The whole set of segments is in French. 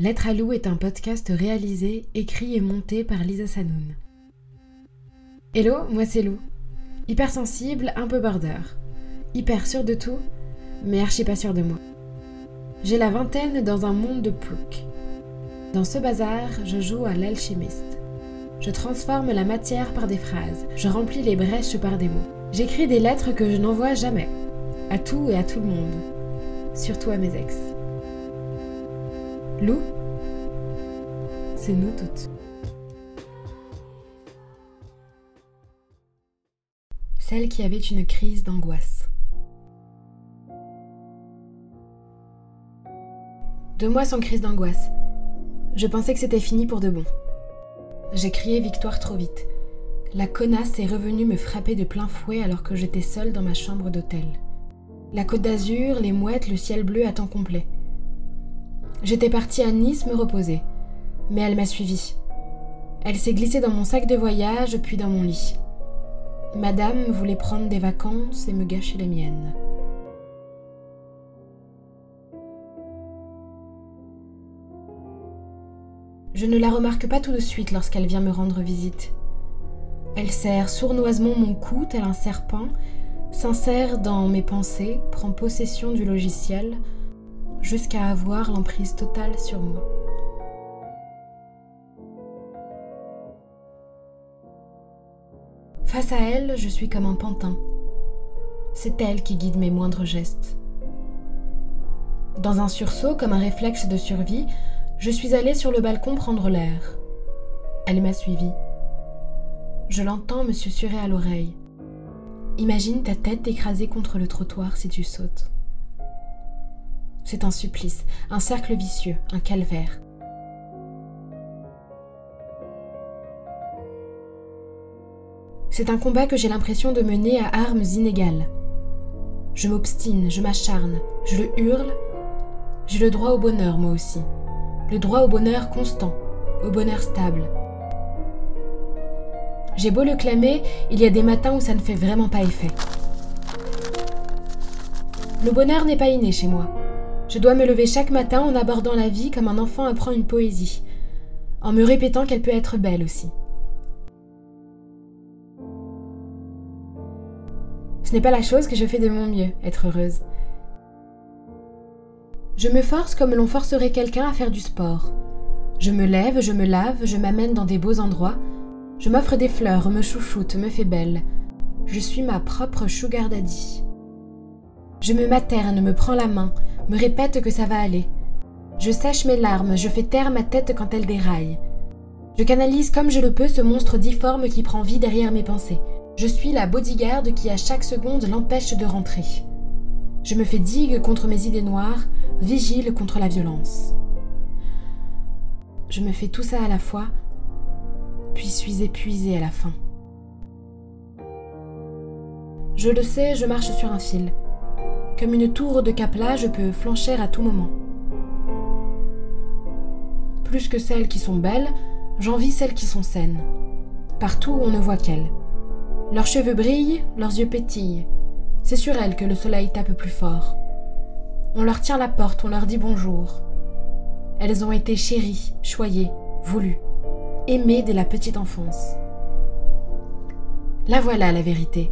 Lettre à Lou est un podcast réalisé, écrit et monté par Lisa Sanoun. Hello, moi c'est Lou. Hypersensible, un peu border. Hyper sûr de tout, mais archi pas sûr de moi. J'ai la vingtaine dans un monde de plouc. Dans ce bazar, je joue à l'alchimiste. Je transforme la matière par des phrases, je remplis les brèches par des mots. J'écris des lettres que je n'envoie jamais, à tout et à tout le monde, surtout à mes ex. Lou, c'est nous toutes. Celle qui avait une crise d'angoisse. Deux mois sans crise d'angoisse. Je pensais que c'était fini pour de bon. J'ai crié victoire trop vite. La connasse est revenue me frapper de plein fouet alors que j'étais seule dans ma chambre d'hôtel. La côte d'Azur, les mouettes, le ciel bleu à temps complet. J'étais partie à Nice me reposer, mais elle m'a suivie. Elle s'est glissée dans mon sac de voyage puis dans mon lit. Madame voulait prendre des vacances et me gâcher les miennes. Je ne la remarque pas tout de suite lorsqu'elle vient me rendre visite. Elle serre sournoisement mon cou tel un serpent, s'insère dans mes pensées, prend possession du logiciel, jusqu'à avoir l'emprise totale sur moi. Face à elle, je suis comme un pantin. C'est elle qui guide mes moindres gestes. Dans un sursaut, comme un réflexe de survie, je suis allée sur le balcon prendre l'air. Elle m'a suivie. Je l'entends me susurrer à l'oreille. Imagine ta tête écrasée contre le trottoir si tu sautes. C'est un supplice, un cercle vicieux, un calvaire. C'est un combat que j'ai l'impression de mener à armes inégales. Je m'obstine, je m'acharne, je le hurle. J'ai le droit au bonheur, moi aussi. Le droit au bonheur constant, au bonheur stable. J'ai beau le clamer, il y a des matins où ça ne fait vraiment pas effet. Le bonheur n'est pas inné chez moi. Je dois me lever chaque matin en abordant la vie comme un enfant apprend une poésie, en me répétant qu'elle peut être belle aussi. Ce n'est pas la chose que je fais de mon mieux, être heureuse. Je me force comme l'on forcerait quelqu'un à faire du sport. Je me lève, je me lave, je m'amène dans des beaux endroits, je m'offre des fleurs, me chouchoute, me fais belle. Je suis ma propre sugar daddy. Je me materne, me prends la main, me répète que ça va aller. Je sèche mes larmes, je fais taire ma tête quand elle déraille. Je canalise comme je le peux ce monstre difforme qui prend vie derrière mes pensées. Je suis la bodyguard qui à chaque seconde l'empêche de rentrer. Je me fais digue contre mes idées noires, vigile contre la violence. Je me fais tout ça à la fois, puis suis épuisée à la fin. Je le sais, je marche sur un fil. Comme une tour de Capla, je peux flancher à tout moment. Plus que celles qui sont belles, j'envie celles qui sont saines. Partout on ne voit qu'elles. Leurs cheveux brillent, leurs yeux pétillent. C'est sur elles que le soleil tape plus fort. On leur tient la porte, on leur dit bonjour. Elles ont été chéries, choyées, voulues, aimées dès la petite enfance. La voilà la vérité.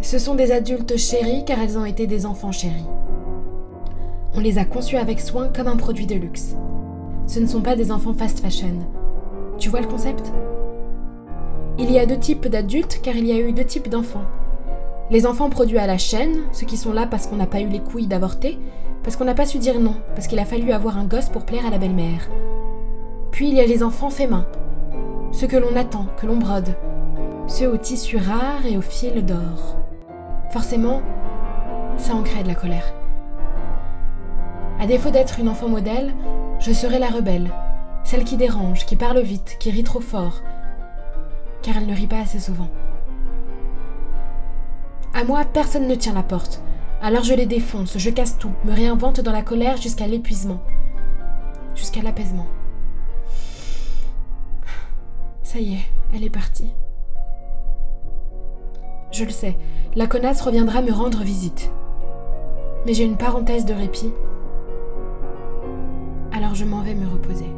Ce sont des adultes chéris car elles ont été des enfants chéris. On les a conçus avec soin comme un produit de luxe. Ce ne sont pas des enfants fast fashion. Tu vois le concept? Il y a deux types d'adultes car il y a eu deux types d'enfants. Les enfants produits à la chaîne, ceux qui sont là parce qu'on n'a pas eu les couilles d'avorter, parce qu'on n'a pas su dire non, parce qu'il a fallu avoir un gosse pour plaire à la belle-mère. Puis il y a les enfants faits main, ceux que l'on attend, que l'on brode, ceux au tissu rare et au fil d'or. Forcément, ça en crée de la colère. À défaut d'être une enfant modèle, je serai la rebelle, celle qui dérange, qui parle vite, qui rit trop fort, car elle ne rit pas assez souvent. À moi, personne ne tient la porte, alors je les défonce, je casse tout, me réinvente dans la colère jusqu'à l'épuisement, jusqu'à l'apaisement. Ça y est, elle est partie. Je le sais, la connasse reviendra me rendre visite. Mais j'ai une parenthèse de répit. Alors je m'en vais me reposer.